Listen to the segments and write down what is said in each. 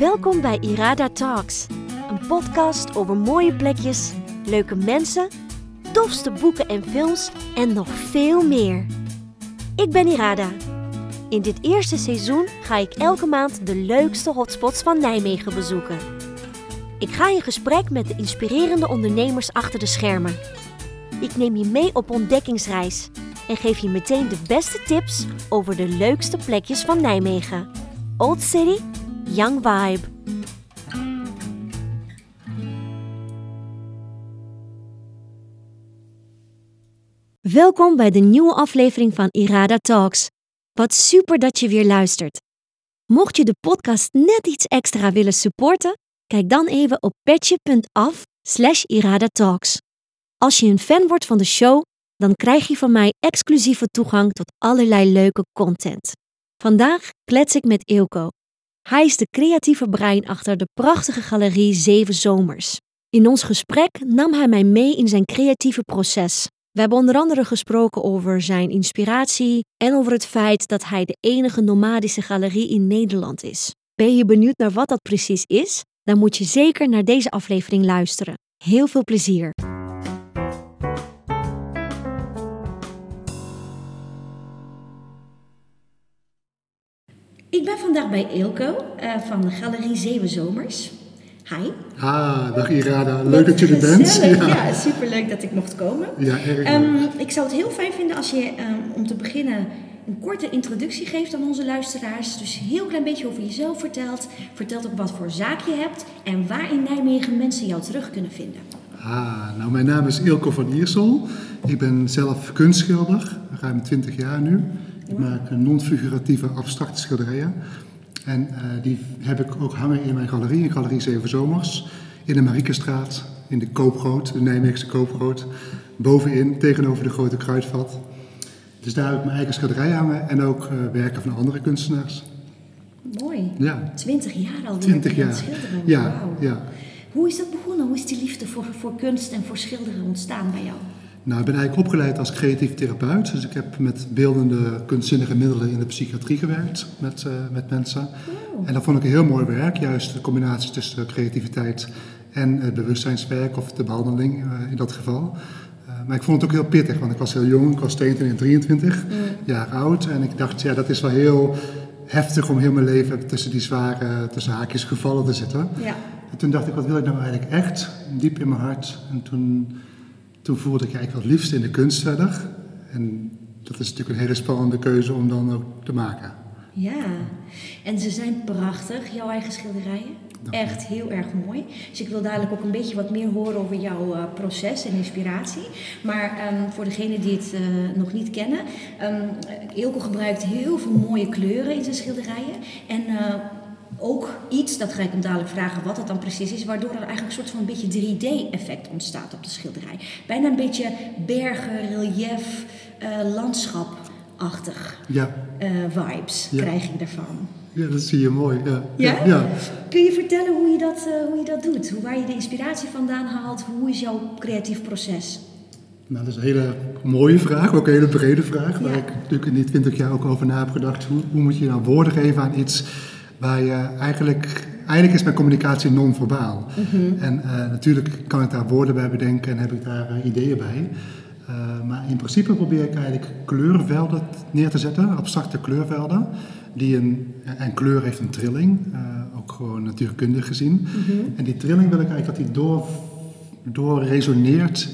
Welkom bij Irada Talks, een podcast over mooie plekjes, leuke mensen, tofste boeken en films en nog veel meer. Ik ben Irada. In dit eerste seizoen ga ik elke maand de leukste hotspots van Nijmegen bezoeken. Ik ga in gesprek met de inspirerende ondernemers achter de schermen. Ik neem je mee op ontdekkingsreis en geef je meteen de beste tips over de leukste plekjes van Nijmegen. Old City, Young Vibe. Welkom bij de nieuwe aflevering van Irada Talks. Wat super dat je weer luistert. Mocht je de podcast net iets extra willen supporten, kijk dan even op petje.af slash iradatalks. Als je een fan wordt van de show, dan krijg je van mij exclusieve toegang tot allerlei leuke content. Vandaag klets ik met Eelco. Hij is de creatieve brein achter de prachtige galerie Zeven Zomers. In ons gesprek nam hij mij mee in zijn creatieve proces. We hebben onder andere gesproken over zijn inspiratie en over het feit dat hij de enige nomadische galerie in Nederland is. Ben je benieuwd naar wat dat precies is? Dan moet je zeker naar deze aflevering luisteren. Heel veel plezier! Ik ben vandaag bij Eelco uh, van de Galerie Zeven Zomers. Hi. Ah, dag Irada. Leuk dat je er bent. Ja. ja, superleuk dat ik mocht komen. Ja, erg um, Ik zou het heel fijn vinden als je um, om te beginnen een korte introductie geeft aan onze luisteraars. Dus een heel klein beetje over jezelf vertelt. Vertelt ook wat voor zaak je hebt en waar in Nijmegen mensen jou terug kunnen vinden. Ah, nou mijn naam is Ilko van Iersel. Ik ben zelf kunstschilder, ruim 20 jaar nu. Ik maak non-figuratieve abstracte schilderijen. En uh, die heb ik ook hangen in mijn galerie, in Galerie Zeven Zomers. In de Mariekestraat, in de Koopgroot, de Nijmeegse Koopgroot. Bovenin, tegenover de Grote Kruidvat. Dus daar heb ik mijn eigen schilderij hangen en ook uh, werken van andere kunstenaars. Mooi. Ja. Twintig jaar al. Twintig jaar. Schilderen. Ja, wow. ja. Hoe is dat begonnen? Hoe is die liefde voor, voor kunst en voor schilderen ontstaan bij jou? Nou, ik ben eigenlijk opgeleid als creatief therapeut. Dus ik heb met beeldende, kunstzinnige middelen in de psychiatrie gewerkt met, uh, met mensen. Wow. En dat vond ik een heel mooi werk. Juist de combinatie tussen creativiteit en het bewustzijnswerk, of de behandeling uh, in dat geval. Uh, maar ik vond het ook heel pittig, want ik was heel jong. Ik was 22 en 23 mm. jaar oud. En ik dacht, ja, dat is wel heel heftig om heel mijn leven tussen die zware, tussen haakjes gevallen te zitten. Ja. En toen dacht ik, wat wil ik nou eigenlijk echt? Diep in mijn hart. En toen toen voelde ik eigenlijk wat liefst in de kunst verder. En dat is natuurlijk een hele spannende keuze om dan ook te maken. Ja, en ze zijn prachtig, jouw eigen schilderijen. Echt heel erg mooi. Dus ik wil dadelijk ook een beetje wat meer horen over jouw uh, proces en inspiratie. Maar um, voor degenen die het uh, nog niet kennen, um, Ilko gebruikt heel veel mooie kleuren in zijn schilderijen. En uh, ook iets, dat ga ik hem dadelijk vragen wat dat dan precies is, waardoor er eigenlijk een soort van een beetje 3D-effect ontstaat op de schilderij. Bijna een beetje bergen, relief, uh, landschapachtig ja. uh, vibes ja. krijg ik daarvan. Ja, dat zie je mooi. Ja? Ja? ja. Kun je vertellen hoe je, dat, uh, hoe je dat doet? Hoe, waar je de inspiratie vandaan haalt? Hoe is jouw creatief proces? Nou, dat is een hele mooie vraag, ook een hele brede vraag. Waar ik natuurlijk in die 20 jaar ook over na heb gedacht. Hoe, hoe moet je nou woorden geven aan iets waar je eigenlijk, eigenlijk is mijn communicatie non-verbaal. Mm -hmm. En uh, natuurlijk kan ik daar woorden bij bedenken en heb ik daar uh, ideeën bij. Uh, maar in principe probeer ik eigenlijk kleurvelden neer te zetten, abstracte kleurvelden. Die een, en kleur heeft een trilling, ook gewoon natuurkundig gezien. Mm -hmm. En die trilling wil ik eigenlijk dat die door, door resoneert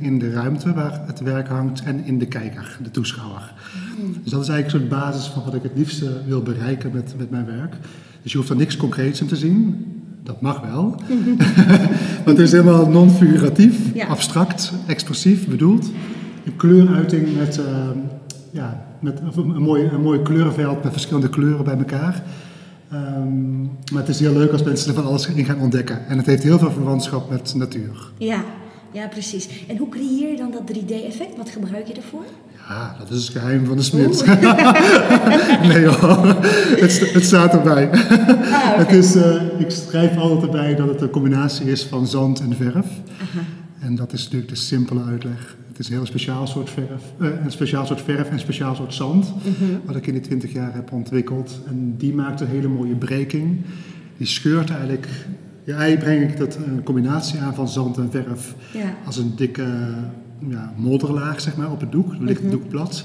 in de ruimte waar het werk hangt en in de kijker, de toeschouwer. Mm. Dus dat is eigenlijk een soort basis van wat ik het liefste wil bereiken met, met mijn werk. Dus je hoeft er niks concreets in te zien. Dat mag wel. Want het is helemaal non-figuratief, Ja. abstract, expressief bedoeld. Een kleuruiting met, uh, ja, met een, mooi, een mooi kleurenveld met verschillende kleuren bij elkaar. Um, maar het is heel leuk als mensen er van alles in gaan ontdekken. En het heeft heel veel verwantschap met natuur. Ja, ja, precies. En hoe creëer je dan dat 3D-effect? Wat gebruik je ervoor? Ja, dat is het geheim van de smid. nee hoor, het, het, staat erbij. Ah, okay. het is, uh, ik schrijf altijd erbij dat het een combinatie is van zand en verf. Aha. En dat is natuurlijk de simpele uitleg. Het is een heel speciaal soort verf, uh, een speciaal soort verf en een speciaal soort zand. -hmm. Wat ik in die 20 jaar heb ontwikkeld. En die maakt een hele mooie breking. die scheurt eigenlijk. Ja, eigenlijk breng ik dat een combinatie aan van zand en verf Ja. als een dikke ja, modderlaag zeg maar, op het doek. Dan ligt het Mhm. doek plat.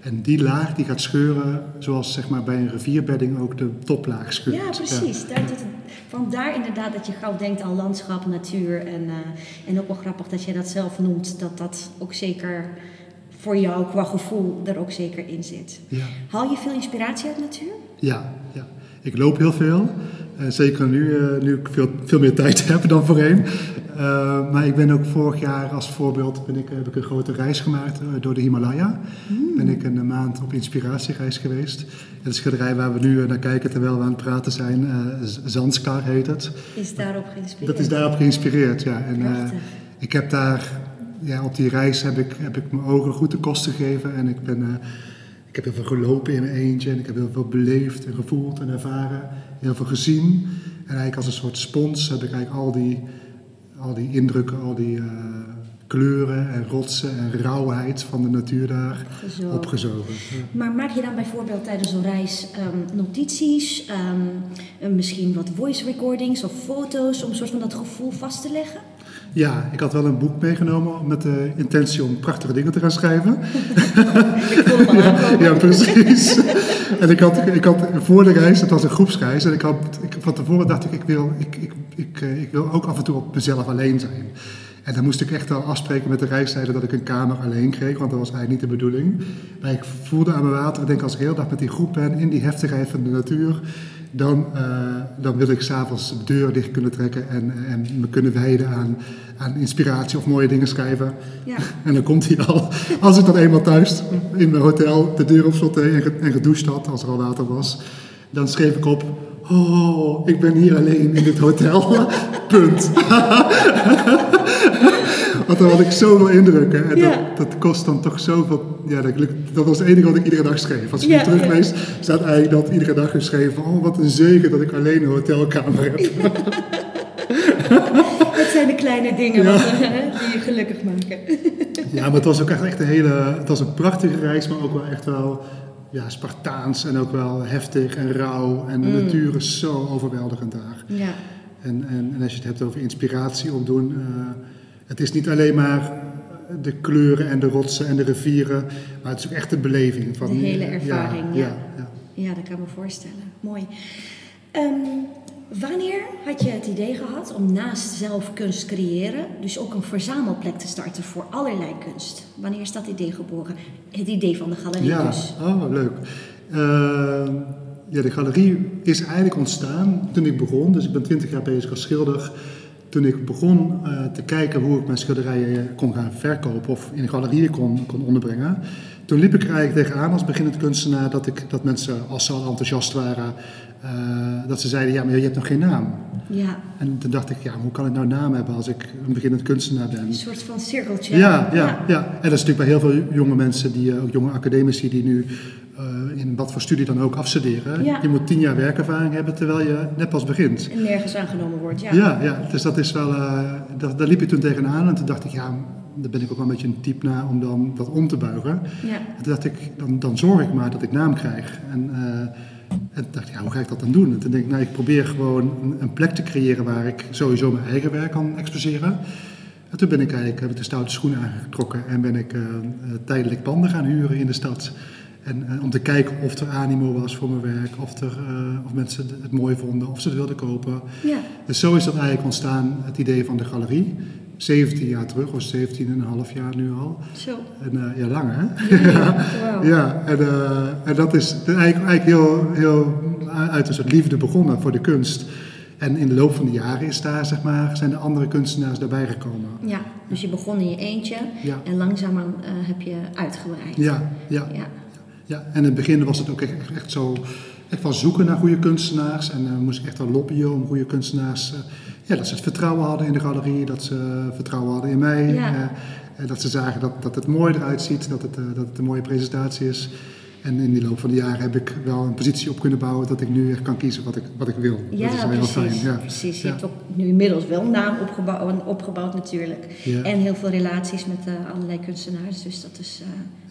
En die laag die gaat scheuren zoals zeg maar, bij een rivierbedding ook de toplaag scheurt. Ja, precies. Daar doet het, vandaar inderdaad dat je gauw denkt aan landschap, natuur. En, eh, en ook wel grappig dat je dat zelf noemt. Dat dat ook zeker voor jou qua gevoel er ook zeker in zit. Ja. Haal je veel inspiratie uit natuur? Ja, ja. Ik loop heel veel. Eh, zeker nu, eh, nu ik veel, veel meer tijd heb dan voorheen. Eh, maar ik ben ook vorig jaar als voorbeeld ben ik, heb ik een grote reis gemaakt eh, door de Himalaya. Ben ik een maand op inspiratiereis geweest. Het schilderij waar we nu eh, naar kijken terwijl we aan het praten zijn, Zanskar heet het. Is daarop geïnspireerd? Dat is daarop geïnspireerd, ja. En, ik heb daar, ja, op die reis heb ik, heb ik mijn ogen goed de kosten gegeven. En ik ben, ik heb heel veel gelopen in mijn eentje. En ik heb heel veel beleefd en gevoeld en ervaren. Heel veel gezien. En eigenlijk als een soort spons heb ik eigenlijk al die, al die indrukken, al die eh, kleuren en rotsen en rauwheid van de natuur daar Opgezogen. opgezogen. Ja. Maar maak je dan bijvoorbeeld tijdens zo'n reis ehm, notities, eh, misschien wat voice recordings of foto's om een soort van dat gevoel vast te leggen? Ja, ik had wel een boek meegenomen met de intentie om prachtige dingen te gaan schrijven. Ik voel aankomen. Ja, precies. en ik had, ik had voor de reis, het was een groepsreis, en ik had, ik, van tevoren dacht ik, ik wil, ik, ik, ik, eh, ik wil ook af en toe op mezelf alleen zijn. En dan moest ik echt wel afspreken met de reisleider dat ik een kamer alleen kreeg, want dat was eigenlijk niet de bedoeling. Maar ik voelde aan mijn water, ik denk als ik heel dag met die groep ben, in die heftigheid van de natuur, dan, eh, dan wil ik s'avonds de deur dicht kunnen trekken en, en me kunnen wijden aan, aan inspiratie of mooie dingen schrijven. Ja. En dan komt hij al. Als ik dan eenmaal thuis in mijn hotel de deur op slot deed en gedoucht had, als er al water was, dan schreef ik op: Oh, ik ben hier alleen in dit hotel. Punt. Want dan had ik zoveel indrukken. En dat, dat kost dan toch zoveel. Ja, dat, dat was het enige wat ik iedere dag schreef. Als ik nu teruglees, staat eigenlijk dat iedere dag geschreven: Oh, wat een zegen dat ik alleen een hotelkamer heb. Het zijn de kleine dingen Ja. wat, eh, die je gelukkig maken. Ja, maar het was ook echt, echt een hele. Het was een prachtige reis, maar ook wel echt wel. Ja, Spartaans en ook wel heftig en rauw. En de natuur is zo overweldigend daar. Ja. En, en, en als je het hebt over inspiratie opdoen. eh het is niet alleen maar de kleuren en de rotsen en de rivieren. Maar het is ook echt de beleving. Van, De hele ervaring, ja. ja, ja. Ja, dat kan ik me voorstellen. Mooi. Ehm, wanneer had je het idee gehad om naast zelf kunst creëren, dus ook een verzamelplek te starten voor allerlei kunst? Wanneer is dat idee geboren? Het idee van de galerie Ja, dus. oh, leuk. Eh, ja, de galerie is eigenlijk ontstaan toen ik begon. Dus ik ben twintig jaar bezig als schilder. Toen ik begon eh, te kijken hoe ik mijn schilderijen kon gaan verkopen of in galerieën kon, kon onderbrengen. Toen liep ik er eigenlijk tegenaan als beginnend kunstenaar dat, ik, dat mensen, als ze al enthousiast waren, eh, dat ze zeiden, ja, maar je hebt nog geen naam. Ja, En toen dacht ik, ja, hoe kan ik nou naam hebben als ik een beginnend kunstenaar ben? een soort van cirkeltje. Ja, ja, ja. En dat is natuurlijk bij heel veel jonge mensen, die, eh, ook jonge academici, die nu eh, in wat voor studie dan ook afstuderen. Ja. Je moet tien jaar werkervaring hebben terwijl je net pas begint. En nergens aangenomen wordt, ja. Ja, ja, dus dat is wel, dat, daar liep ik toen tegenaan en toen dacht ik, ja, daar ben ik ook wel een beetje een type naar om dan dat om te buigen. Ja. En toen dacht ik, dan, dan zorg ik maar dat ik naam krijg. En, eh, en dacht ik, ja, hoe ga ik dat dan doen? En toen denk ik, nou, ik probeer gewoon een, een plek te creëren waar ik sowieso mijn eigen werk kan exposeren. En toen ben ik eigenlijk, heb ik de stoute schoenen aangetrokken en ben ik eh, eh, tijdelijk panden gaan huren in de stad. En om te kijken of er animo was voor mijn werk, of, er, of mensen het mooi vonden, of ze het wilden kopen. Ja. Dus zo is dat eigenlijk ontstaan, het idee van de galerie. 17 jaar terug, of 17,5 jaar nu al. Zo. En, eh, ja, lang hè? Wauw. Ja, en, eh, en dat is eigenlijk, eigenlijk heel, heel uit een soort liefde begonnen voor de kunst. En in de loop van de jaren is daar, zeg maar, zijn de andere kunstenaars daarbij gekomen. Ja, dus je begon in je eentje Ja. en langzaamaan eh, heb je uitgebreid. Ja, ja, Ja. ja. En in het begin was het ook echt, echt zo, echt wel zoeken naar goede kunstenaars. En dan moest ik echt wel lobbyen om goede kunstenaars, ja, dat ze het vertrouwen hadden in de galerie, dat ze vertrouwen hadden in mij. Ja. eh, en dat ze zagen dat, dat het mooi eruit ziet, dat het, eh, dat het een mooie presentatie is. En in die loop van de jaren heb ik wel een positie op kunnen bouwen dat ik nu echt kan kiezen wat ik, wat ik wil. Ja, dat is heel precies. fijn. Ja. precies. Je Ja. hebt ook nu inmiddels wel een naam opgebouwd, opgebouwd natuurlijk. Ja. En heel veel relaties met eh, allerlei kunstenaars. Dus dat is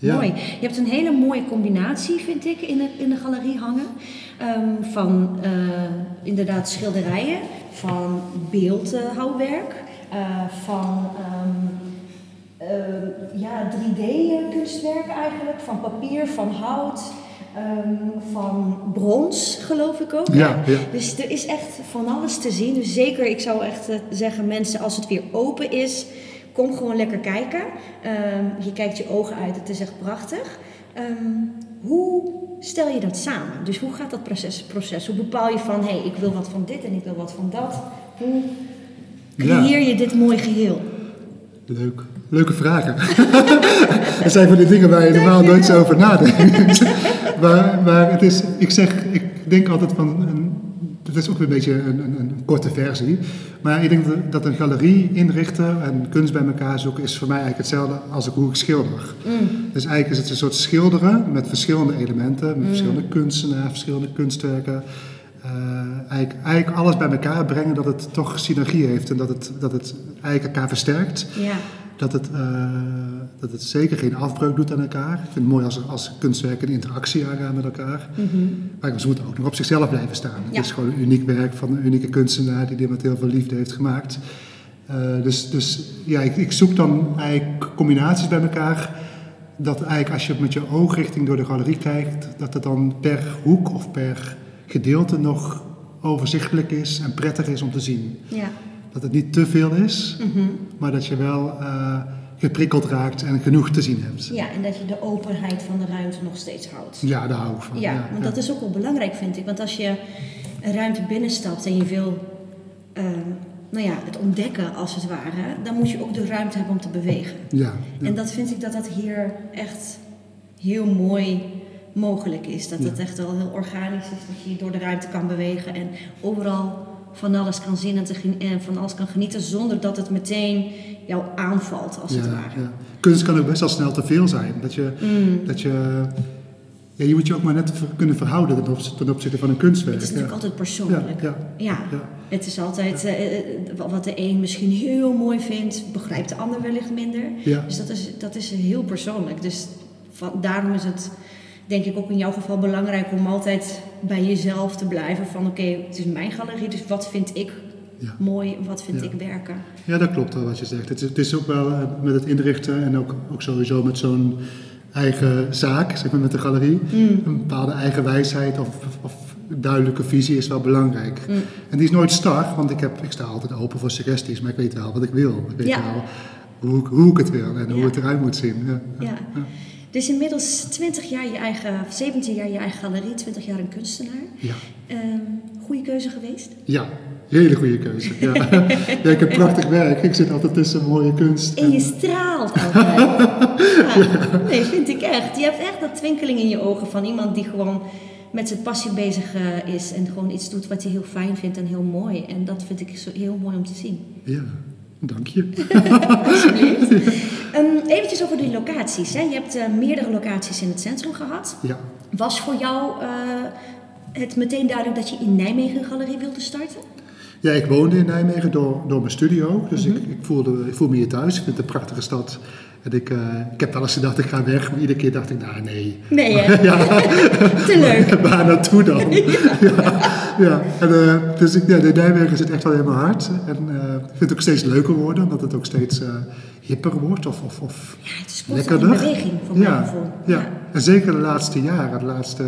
eh, mooi. Je hebt een hele mooie combinatie, vind ik, in de, in de galerie hangen. Ehm, van eh, inderdaad schilderijen, van beeldhouwwerk, eh, van ehm, eh, ja, 3D-kunstwerk eigenlijk. Van papier, van hout, ehm, van brons, geloof ik ook. Ja, ja. Dus er is echt van alles te zien. Dus zeker, ik zou echt eh, zeggen, mensen, als het weer open is, kom gewoon lekker kijken. Ehm, je kijkt je ogen uit, het is echt prachtig. Hoe stel je dat samen? Dus hoe gaat dat proces? proces? Hoe bepaal je van, hé, hey, ik wil wat van dit en ik wil wat van dat? Hoe Ja. creëer je dit mooi geheel? Leuk. Leuke vragen. dat zijn van die dingen waar je normaal nooit zo over nadenkt. maar, maar het is, ik zeg, ik denk altijd van, het is ook weer een beetje een, een, een korte versie. Maar ik denk dat- dat een galerie inrichten en kunst bij elkaar zoeken is voor mij eigenlijk hetzelfde als ik, hoe ik schilder. Dus eigenlijk is het een soort schilderen met verschillende elementen, met verschillende kunstenaars, verschillende kunstwerken. Eh, eigenlijk, eigenlijk alles bij elkaar brengen dat het toch synergie heeft en dat het, dat het eigenlijk elkaar versterkt. Ja, Dat het, eh, dat het zeker geen afbreuk doet aan elkaar. Ik vind het mooi als, als kunstwerken een interactie aangaan met elkaar. Maar ze moeten ook nog op zichzelf blijven staan. Ja. Het is gewoon een uniek werk van een unieke kunstenaar die dit met heel veel liefde heeft gemaakt. Eh, dus dus ja, ik, ik zoek dan eigenlijk combinaties bij elkaar. Dat eigenlijk als je met je oogrichting door de galerie kijkt, dat het dan per hoek of per gedeelte nog overzichtelijk is en prettig is om te zien. ja. Dat het niet te veel is, Mhm. maar dat je wel eh, geprikkeld raakt en genoeg te zien hebt. ja, en dat je de openheid van de ruimte nog steeds houdt. Ja, daar hou ik van. Ja, want dat is ook wel belangrijk, vind ik. Want als je een ruimte binnenstapt en je wil eh, nou ja, het ontdekken, als het ware, dan moet je ook de ruimte hebben om te bewegen. Ja, ja. En dat vind ik dat dat hier echt heel mooi mogelijk is. Dat het echt wel heel organisch is, dat je door de ruimte kan bewegen en overal van alles kan zien en, te en van alles kan genieten zonder dat het meteen jou aanvalt, als het ware. ja. Kunst kan ook best wel snel te veel zijn. Dat je, Mm. dat je, ja, je moet je ook maar net kunnen verhouden ten opzichte, ten opzichte van een kunstwerk. Het is natuurlijk altijd persoonlijk. Ja, het is altijd eh, eh, wat de een misschien heel mooi vindt, begrijpt de ander wellicht minder. Dus dat is, dat is heel persoonlijk. Dus van, daarom is het denk ik ook in jouw geval belangrijk om altijd bij jezelf te blijven van oké, het is mijn galerie, dus wat vind ik Ja. mooi, wat vind Ja. ik werken. Ja, dat klopt wel wat je zegt. Het is, het is ook wel eh, met het inrichten en ook, ook sowieso met zo'n eigen zaak, zeg maar met de galerie. Mm. Een bepaalde eigen wijsheid of, of duidelijke visie is wel belangrijk. Mm. En die is nooit star, want ik, heb, ik sta altijd open voor suggesties, maar ik weet wel wat ik wil. Ik weet Ja. wel hoe, ik- hoe ik het wil en hoe het eruit moet zien. Ja. Dus inmiddels 20 jaar je eigen, 17 jaar je eigen galerie, 20 jaar een kunstenaar. Ja. Ehm goede keuze geweest? Ja, hele goede keuze. Ja. ja, ik heb prachtig werk. Ik zit altijd tussen mooie kunst. En je straalt altijd. Ja. Nee, vind ik echt. Je hebt echt dat twinkeling in je ogen van iemand die gewoon met zijn passie bezig eh, is en gewoon iets doet wat hij heel fijn vindt en heel mooi. En dat vind ik zo heel mooi om te zien. Ja, dank je. Alsjeblieft. Ehm, eventjes over die locaties. Hè. Je hebt eh, meerdere locaties in het centrum gehad. Ja. Was voor jou eh, het meteen duidelijk dat je in Nijmegen een galerie wilde starten? Ja, ik woonde in Nijmegen door, door mijn studio. Dus ik, ik, voelde, ik voel me hier thuis. Ik vind het een prachtige stad. En ik, eh, ik heb wel eens gedacht, ik ga weg. Maar iedere keer dacht ik, nou nee. Nee, hè? Te leuk. Waar naartoe dan? ja. ja. En, eh, dus ik, ja, de Nijmegen zit echt wel mijn hart. En eh, ik vind het ook steeds leuker worden. Omdat het ook steeds hipper wordt. Of, of, of Ja, het is lekkerder. beweging, voor mijn ja, gevoel. Ja. en zeker de laatste jaren, de laatste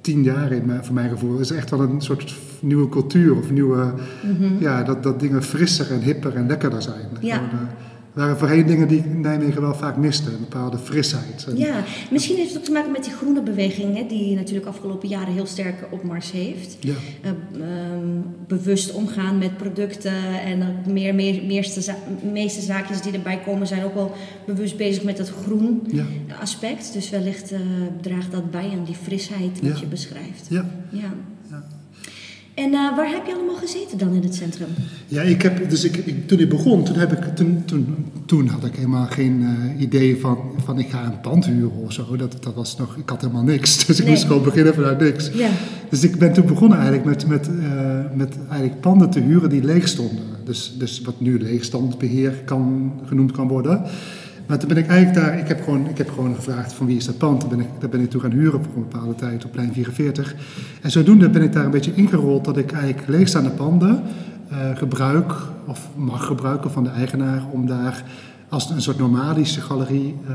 tien jaar in mijn, voor mijn gevoel, is echt wel een soort nieuwe cultuur of nieuwe, ja, dat, dat dingen frisser en hipper en lekkerder zijn. Mhm. Ja. Waren voorheen dingen die ik in Nijmegen wel vaak miste, een bepaalde frisheid. En- Ja, misschien heeft het ook te maken met die groene beweging, hè, die natuurlijk afgelopen jaren heel sterk op Mars heeft. Ja. Eh, ehm, bewust omgaan met producten en meer, meer, meeste, za- meeste zaakjes die erbij komen zijn ook wel bewust bezig met het groen Ja. aspect. Dus wellicht eh, draagt dat bij aan die frisheid wat Ja. je beschrijft. Ja. Ja. En uh, waar heb je allemaal gezeten dan in het centrum? Ja, ik heb, dus ik, ik, toen ik begon, toen, heb ik, toen, toen, toen had ik helemaal geen uh, idee van, van ik ga een pand huren of zo. Dat, dat was nog, ik had helemaal niks. Dus ik Nee. moest gewoon beginnen vanuit niks. Ja. Dus ik ben toen begonnen eigenlijk met, met, eh, met eigenlijk panden te huren die leeg stonden. Dus, dus wat nu leegstandbeheer kan, genoemd kan worden. Maar toen ben ik eigenlijk daar, ik heb gewoon, ik heb gewoon gevraagd van wie is dat pand. Daar ben ik, daar ben ik toe gaan huren voor een bepaalde tijd op plein 44. En zodoende ben ik daar een beetje ingerold dat ik eigenlijk leegstaande panden eh, gebruik of mag gebruiken van de eigenaar om daar als een soort nomadische galerie eh,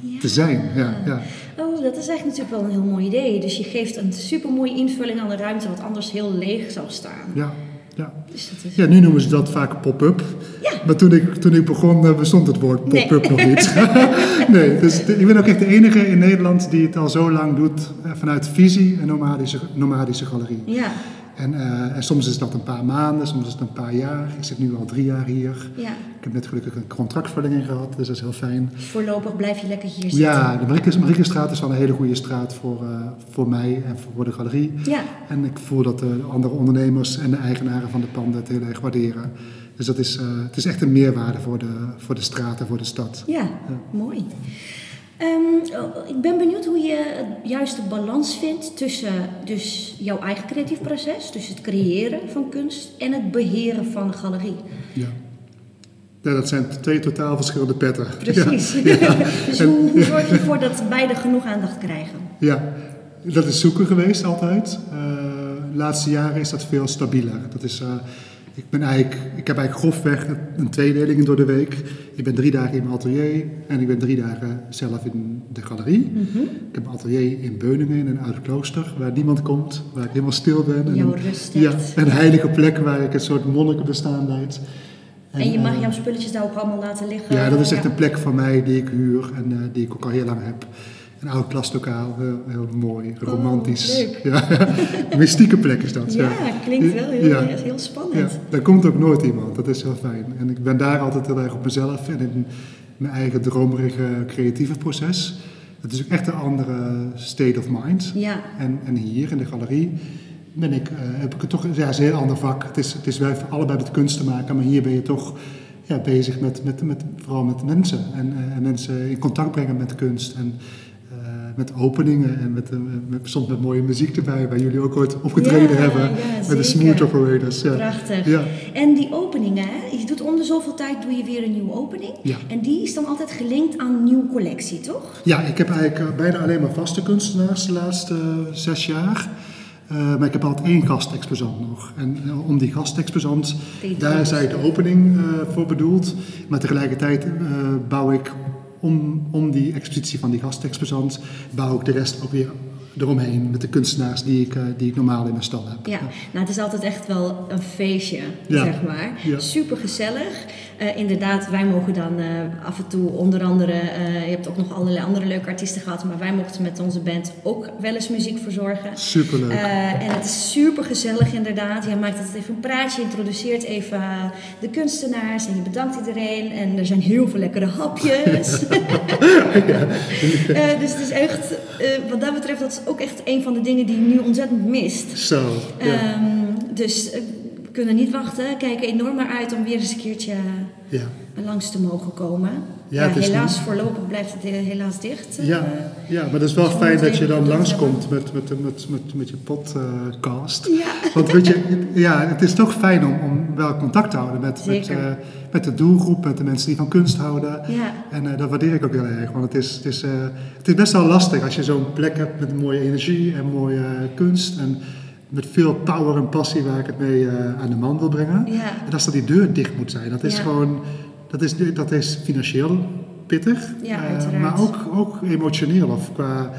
Ja. te zijn. Ja, ja. Oh, dat is echt natuurlijk wel een heel mooi idee. Dus je geeft een supermooie invulling aan de ruimte wat anders heel leeg zou staan. ja, ja. Dus dat is... Ja, nu noemen ze dat vaak pop-up. Ja. Maar toen ik, toen ik begon eh, bestond het woord Nee. pop-up nog niet. nee, dus de- ik ben ook echt de enige in Nederland die het al zo lang doet eh, vanuit visie en nomadische, nomadische galerie. Ja, En, eh, en soms is dat een paar maanden, soms is het een paar jaar. Ik zit nu al drie jaar hier. ja. Ik heb net gelukkig een contractverlenging gehad, dus dat is heel fijn. Voorlopig blijf je lekker hier zitten. Ja, de Marieke- Mariekenstraat is wel een hele goede straat voor, eh, voor mij en voor de galerie. Ja, En ik voel dat de andere ondernemers en de eigenaren van de panden het heel erg waarderen. Dus dat is, eh, het is echt een meerwaarde voor de, voor de straat en voor de stad. ja, mooi. Ehm, oh, ik ben benieuwd hoe je het juiste balans vindt tussen dus jouw eigen creatief proces, dus het creëren van kunst en het beheren van een galerie. Ja. Ja, dat zijn twee totaal verschillende petten. Precies. Ja, ja. dus En- hoe, hoe zorg je ervoor dat beide genoeg aandacht krijgen? Ja, dat is zoeken geweest altijd. Eh, de laatste jaren is dat veel stabieler. Dat is, eh, ik, ben eigenlijk, ik heb eigenlijk grofweg een tweedeling door de week. Ik ben drie dagen in mijn atelier en ik ben drie dagen zelf in de galerie. Mhm. Ik heb een atelier in Beuningen, in een oud klooster, waar niemand komt, waar ik helemaal stil ben. En Jouw een- rust Ja, een heilige plek waar ik een soort monnikenbestaan leid. En je mag jouw spulletjes daar ook allemaal laten liggen? ja, dat is echt Ja. een plek van mij die ik huur en eh, die ik ook al heel lang heb. Een oud klaslokaal, heel, heel mooi, romantisch. Oh, leuk. Ja, mystieke plek is dat. Ja, klinkt wel heel, Ja. heel spannend. Ja, daar komt ook nooit iemand, dat is heel fijn. En ik ben daar altijd heel erg op mezelf en in mijn eigen dromerige creatieve proces. Het is ook echt een andere state of mind. Ja. En, en hier in de galerie ben ik, eh, heb ik het toch, ja, het is een heel ander vak. Het is, het is wel allebei met kunst te maken, maar hier ben je toch ja, bezig met, met, met, vooral met mensen. En, eh, en mensen in contact brengen met kunst. En met openingen en met, eh, met, soms met mooie muziek erbij, waar jullie ook ooit opgetreden Ja, hebben. ja, met de. Smooth Operators. Ja. Prachtig. Ja. En die openingen, hè? je doet om de zoveel tijd doe je weer een nieuwe opening. En die is dan altijd gelinkt aan een nieuwe collectie, toch? Ja, ik heb eigenlijk eh, bijna alleen maar vaste kunstenaars de laatste eh, zes jaar. Eh, maar ik heb altijd één gastexposant nog. En eh, om die gastexposant, daar is eigenlijk de opening eh, voor bedoeld. Maar tegelijkertijd eh, bouw ik om, om die expositie van die gastexposant, bouw ik de rest ook weer eromheen met de kunstenaars die ik, eh, die ik normaal in mijn stal heb. Ja, nou het is altijd echt wel een feestje, Ja. zeg maar. Ja. Super gezellig. Inderdaad, wij mogen dan eh, af en toe onder andere, eh, je hebt ook nog allerlei andere leuke artiesten gehad, maar wij mochten met onze band ook wel eens muziek verzorgen. Superleuk. Eh, en het is super gezellig inderdaad. Je maakt altijd even een praatje, introduceert even de kunstenaars en je bedankt iedereen. En er zijn heel veel lekkere hapjes. Eh, dus het is echt, eh, wat dat betreft, dat is ook echt een van de dingen die je nu ontzettend mist. Zo, ja. Ehm, dus eh, kunnen niet wachten, kijken enorm naar uit om weer eens een keertje ja. langs te mogen komen. Ja, Ja, helaas, niet- voorlopig blijft het eh, helaas dicht. Ja, Eh, ja, maar dat is wel dus fijn dat je dan langskomt met, met, met, met, met je podcast. Ja. Want weet je, ja, het is toch fijn om, om wel contact te houden met, met, eh, met de doelgroep, met de mensen die van kunst houden. Ja. En eh, dat waardeer ik ook heel erg, want het is, het, is, eh, het is best wel lastig als je zo'n plek hebt met mooie energie en mooie eh, kunst. En met veel power en passie waar ik het mee eh, aan de man wil brengen. Ja. En als dat die deur dicht moet zijn, dat is Ja. gewoon, dat is, dat is financieel pittig. Ja, eh, maar ook, ook emotioneel of qua...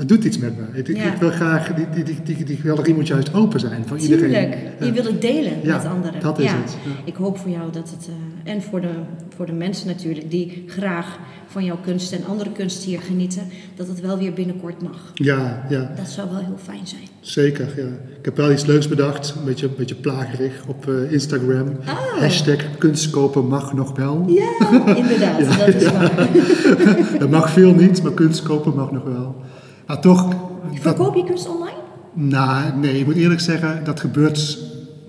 Het doet iets met me. Ik, ik- Ja. ik wil graag, die, die, die, die, die moet juist open zijn voor iedereen. Tuurlijk, je wil het delen Ja, met anderen. dat is ja. het. Ik hoop voor jou dat het, eh, en voor de, voor de mensen natuurlijk, die graag van jouw kunst en andere kunst hier genieten, dat het wel weer binnenkort mag. Ja, ja, Dat zou wel heel fijn zijn. zeker. Ja. Ik heb wel iets leuks bedacht, een beetje, een beetje plagerig op eh, Instagram. Oh. Hashtag kunst kopen mag nog wel. Ja, inderdaad, dat is waar. Dat mag veel niet, maar kunst kopen mag nog wel. Maar toch, Verkoop je kunst online? Nou, nee, ik moet eerlijk zeggen, dat gebeurt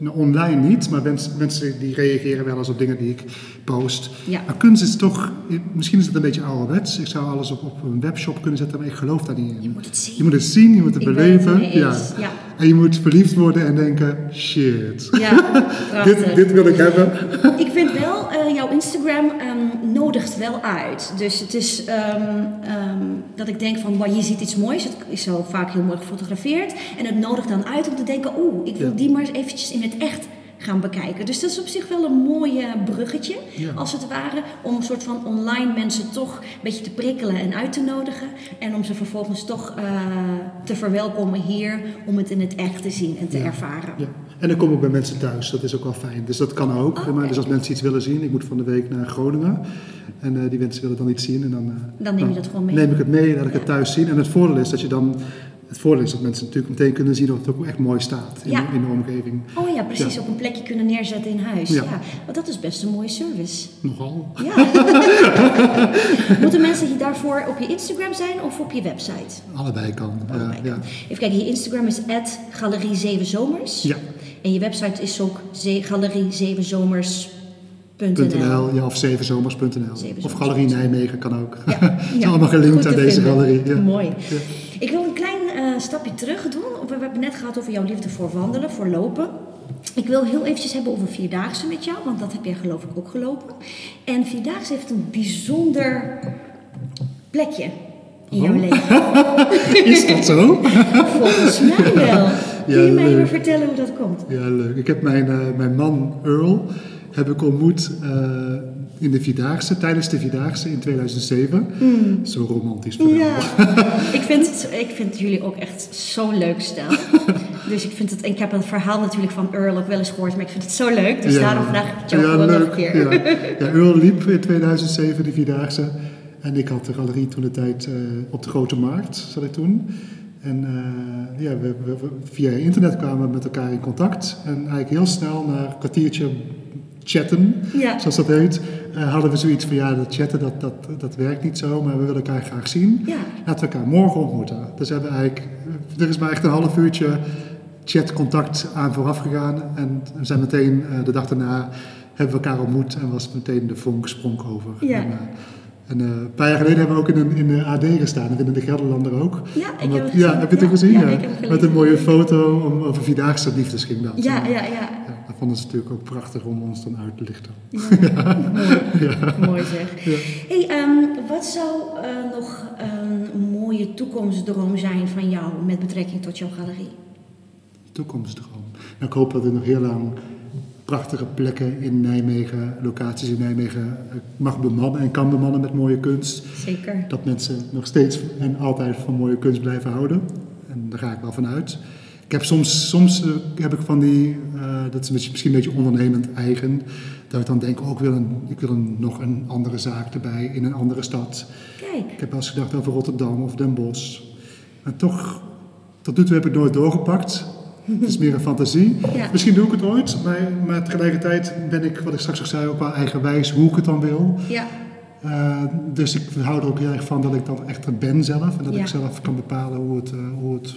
online niet, maar mensen, mensen die reageren wel eens op dingen die ik post. Ja. Maar kunst is toch, misschien is het een beetje ouderwets. Ik zou alles op, op een webshop kunnen zetten, maar ik geloof daar niet in. Je moet het zien. Je moet het zien, je moet het Ik beleven. het ja. En je moet verliefd worden en denken, shit. Ja, dit, dit wil ik hebben. Ik vind wel, eh, jouw Instagram ehm, nodigt wel uit. Dus het is ehm, ehm, dat ik denk van, wow, je ziet iets moois. Het is zo vaak heel mooi gefotografeerd. En het nodigt dan uit om te denken, oeh, ik wil Ja. die maar eens eventjes in het echt gaan bekijken. Dus dat is op zich wel een mooi bruggetje, Ja. als het ware. Om een soort van online mensen toch een beetje te prikkelen en uit te nodigen. En om ze vervolgens toch eh, te verwelkomen hier, om het in het echt te zien en te Ja. ervaren. Ja. En dan kom ik bij mensen thuis, dat is ook wel fijn. Dus dat kan ook. Oké. Maar dus als mensen iets willen zien, ik moet van de week naar Groningen. En eh, die mensen willen dan iets zien. En dan, eh, Dan neem je dat gewoon mee. Neem ik het mee, laat ik het thuis zien. En het voordeel is dat je dan... Het voordeel is dat mensen natuurlijk meteen kunnen zien of het ook echt mooi staat in, Ja. de, in de omgeving. Oh ja, precies. Ja. Op een plekje kunnen neerzetten in huis. Ja. Ja. Want dat is best een mooie service. Nogal. Ja. Moeten mensen hier daarvoor op je Instagram zijn of op je website? Allebei kan. Allebei ja. kan. Even kijken, je Instagram is galerie 7 zomers. Ja. En je website is ook galerie7zomers.nl. .nl, ja, of zevenzomers.nl. Of. Galerie Nijmegen kan ook. Ja, allemaal gelinkt aan deze vinden. galerie. Ja. Mooi. Ja. Ik wil een klein eh, stapje terug doen. We hebben net gehad over jouw liefde voor wandelen, voor lopen. Ik wil heel eventjes hebben over Vierdaagse met jou, want dat heb jij geloof ik ook gelopen. En Vierdaagse heeft een bijzonder plekje in jouw Oh. leven. Is dat zo? Volgens mij wel. Kun je Ja, mij even vertellen hoe dat komt? Ja, leuk. Ik heb mijn, eh, mijn man Earl heb ik ontmoet eh, in de Vierdaagse, tijdens de Vierdaagse in 2007. Zo romantisch verhaal. Hmm. Ja, ik vind, het, ik vind jullie ook echt zo'n leuk stel. Dus ik vind het, ik heb het verhaal natuurlijk van Earl ook wel eens gehoord, maar ik vind het zo leuk. Dus Ja. daarom vraag ik het jou Ja, nog een keer. Ja. Ja, Earl liep in 2007 de Vierdaagse. En ik had de galerie toen de tijd eh, op de Grote Markt, zat ik toen. En eh, ja, we- via internet kwamen we met elkaar in contact. En eigenlijk heel snel, na een kwartiertje chatten, Ja. zoals dat heet, eh, hadden we zoiets van ja, dat chatten dat, dat, dat werkt niet zo, maar we willen elkaar graag zien. Ja. Laten we elkaar morgen ontmoeten. Dus we hebben eigenlijk, er is maar echt een half uurtje chatcontact aan vooraf gegaan. En we zijn meteen eh, de dag daarna hebben we elkaar ontmoet en was meteen de vonk sprong over. Ja. En, eh, en, eh, een paar jaar geleden hebben we ook in, een, in de AD gestaan, en in de Gelderlander ook. Ja, ik Omdat- heb het gezien. ja, heb je het Ja, gezien? ja, Ja, ik heb het gelezen. Met een mooie foto om, over Vierdaagse liefdes ging dat. Ja, En, ja, ja. ja, dat vonden ze natuurlijk ook prachtig om ons dan uit te lichten. Mooi, mooi zeg. Ja. Hey, ehm, wat zou eh, nog een mooie toekomstdroom zijn van jou met betrekking tot jouw galerie? toekomstdroom. Nou, ik hoop dat ik nog heel lang prachtige plekken in Nijmegen, locaties in Nijmegen, eh, mag bemannen en kan bemannen met mooie kunst. Zeker. Dat mensen nog steeds en altijd van mooie kunst blijven houden. En daar ga ik wel van uit. Ik heb soms, soms eh, heb ik van die, eh, dat is misschien een beetje ondernemend eigen, dat ik dan denk, oh ik wil, een, ik wil een, nog een andere zaak erbij in een andere stad. Kijk. Ik heb wel eens gedacht over Rotterdam of Den Bosch. Maar toch, tot nu toe heb ik nooit doorgepakt. Het is meer een fantasie. Ja. Misschien doe ik het ooit, maar, maar tegelijkertijd ben ik, wat ik straks al zei, ook wel eigenwijs hoe ik het dan wil. Ja, Eh, dus ik hou er ook heel erg van dat ik dan echt er ben zelf. En dat Ja. ik zelf kan bepalen hoe het, eh, hoe het,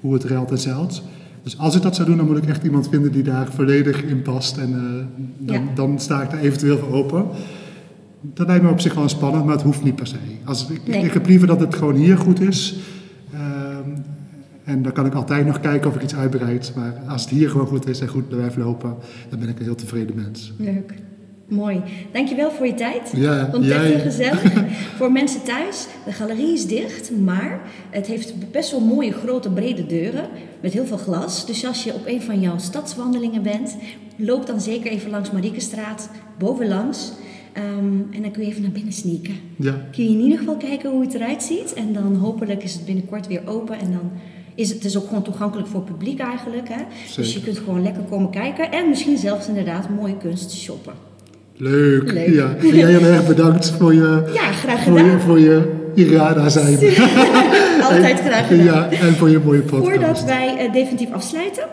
hoe het ruilt en zeilt. Dus als ik dat zou doen, dan moet ik echt iemand vinden die daar volledig in past. En eh, dan, Ja. dan sta ik daar eventueel voor open. Dat lijkt me op zich wel spannend, maar het hoeft niet per se. Als, ik, Nee. ik heb liever dat het gewoon hier goed is. En dan kan ik altijd nog kijken of ik iets uitbreid. Maar als het hier gewoon goed is en goed blijft lopen, dan ben ik een heel tevreden mens. leuk. Mooi. Dankjewel voor je tijd. Ja, Ontdekte jij- gezellig. voor mensen thuis, de galerie is dicht, maar het heeft best wel mooie grote brede deuren met heel veel glas. Dus als je op een van jouw stadswandelingen bent, loop dan zeker even langs Mariekestraat, bovenlangs. Ehm, en dan kun je even naar binnen sneaken. Ja, Kun je in ieder geval kijken hoe het eruit ziet. En dan hopelijk is het binnenkort weer open. En dan is het, is ook gewoon toegankelijk voor het publiek eigenlijk. Hè? Dus je kunt gewoon lekker komen kijken. En misschien zelfs inderdaad mooie kunst shoppen. leuk. Leuk. Ja. En jij heel erg bedankt voor je, Ja, graag voor je, gedaan. voor je Irada zijn. Altijd graag gedaan. Ja, en voor je mooie podcast. Voordat wij eh, definitief afsluiten,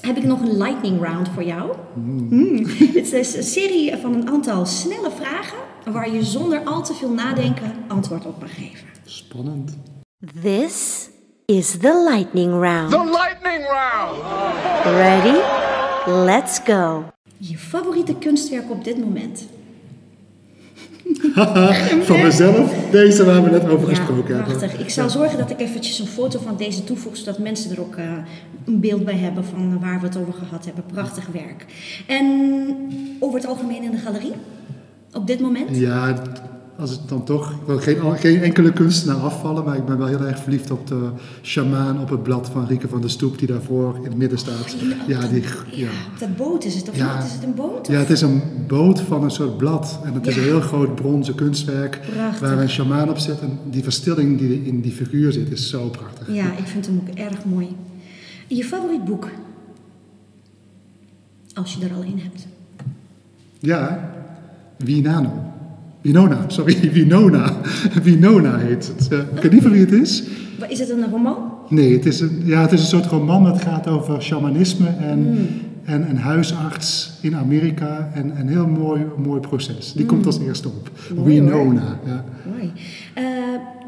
heb ik nog een lightning round voor jou. Mm. Het is een serie van een aantal snelle vragen waar je zonder al te veel nadenken antwoord op mag geven. Spannend. This is the lightning round. The lightning round! Ready? Let's go. Je favoriete kunstwerk op dit moment? Van mezelf, deze waar we net over gesproken ja, hebben. prachtig. Ik zal zorgen dat ik eventjes een foto van deze toevoeg, zodat mensen er ook eh, een beeld bij hebben van waar we het over gehad hebben. Prachtig werk. En over het algemeen in de galerie? Op dit moment? Ja, als het dan toch, ik wil geen, geen enkele kunstenaar afvallen, maar ik ben wel heel erg verliefd op de shamaan op het blad van Rieke van der Stoep, die daarvoor in het midden staat. Ja, die, ja. Dat boot is het, of Ja. Is het een boot? ja, het is een boot van een soort blad en het is een heel groot bronzen kunstwerk Prachtig. waar een shamaan op zit en die verstilling die in die figuur zit is zo prachtig. Ja, ik vind hem ook erg mooi. Je favoriet boek? Als je er al een hebt. Ja, Winano. Winona, sorry, Winona. Winona heet het. Ik weet niet van wie het is. Is het een roman? Nee, het is een, ja, het is een soort roman dat gaat over shamanisme en, Hmm. en een huisarts in Amerika. En een heel mooi, mooi proces. Die komt als eerste op. Hmm. Mooi, hoor. Winona. Ja. Mooi. Eh,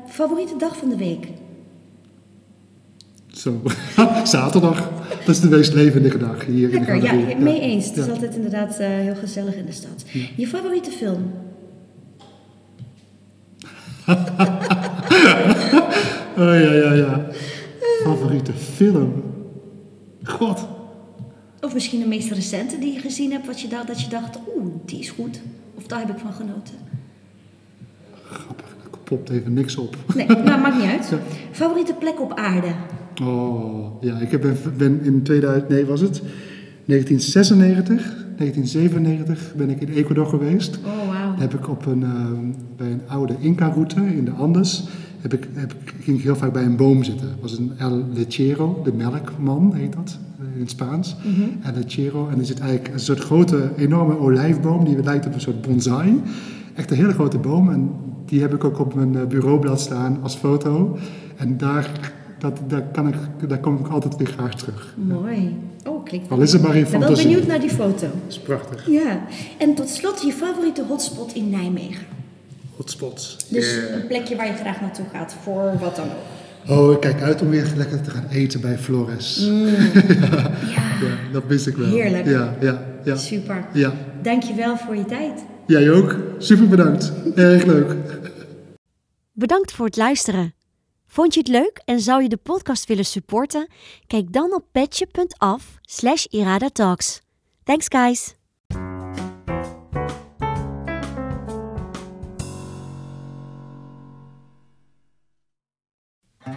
favoriete dag van de week? Zo. Zaterdag. Dat is de meest levendige dag hier Lekker, in de ja, mee eens. Het is altijd inderdaad eh, heel gezellig in de stad. Je favoriete film? Oh ja, ja, ja. Favoriete film? God. Of misschien de meest recente die je gezien hebt, wat je dacht, dat je dacht, oeh, die is goed. Of daar heb ik van genoten. Grappig, er popt even niks op. Nee, nou, maakt niet uit. Ja. Favoriete plek op aarde? Oh, ja, ik ben, ben in 2000, nee, was het 1996, 1997 ben ik in Ecuador geweest. Oh. Heb ik op een, eh, bij een oude Inca-route in de Andes, heb ik, heb, ging ik heel vaak bij een boom zitten. Het was een El Lechero, de melkman heet dat eh, in het Spaans. El Lechero, en er zit eigenlijk een soort grote, enorme olijfboom, die lijkt op een soort bonsai. Echt een hele grote boom en die heb ik ook op mijn eh, bureaublad staan als foto. En daar, dat, daar, kan ik, daar kom ik altijd weer graag terug. Mooi. Oh, klinkt Al is het maar in Ik ben wel fantasie. benieuwd naar die foto. Dat is prachtig. Ja. En tot slot je favoriete hotspot in Nijmegen. Hotspots. Dus een plekje waar je graag naartoe gaat, voor wat dan ook. Oh, ik kijk uit om weer lekker te gaan eten bij Flores. Ja, Ja, dat wist ik wel. Heerlijk. Ja, ja, ja. super. Ja, Dankjewel voor je tijd. jij ook. Super bedankt. Erg leuk. Bedankt voor het luisteren. Vond je het leuk en zou je de podcast willen supporten? Kijk dan op petje.af slash iradatalks. Thanks guys!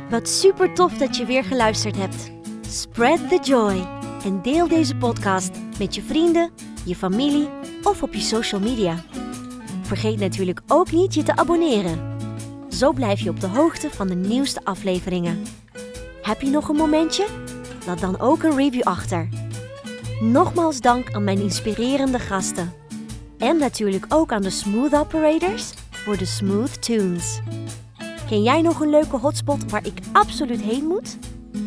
Wat super tof dat je weer geluisterd hebt. Spread the joy en deel deze podcast met je vrienden, je familie of op je social media. Vergeet natuurlijk ook niet je te abonneren. Zo blijf je op de hoogte van de nieuwste afleveringen. Heb je nog een momentje? Laat dan ook een review achter. Nogmaals dank aan mijn inspirerende gasten. En natuurlijk ook aan de Smooth Operators voor de Smooth Tunes. Ken jij nog een leuke hotspot waar ik absoluut heen moet?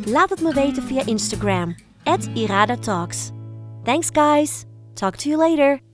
Laat het me weten via Instagram, at Irada Talks. Thanks guys! Talk to you later!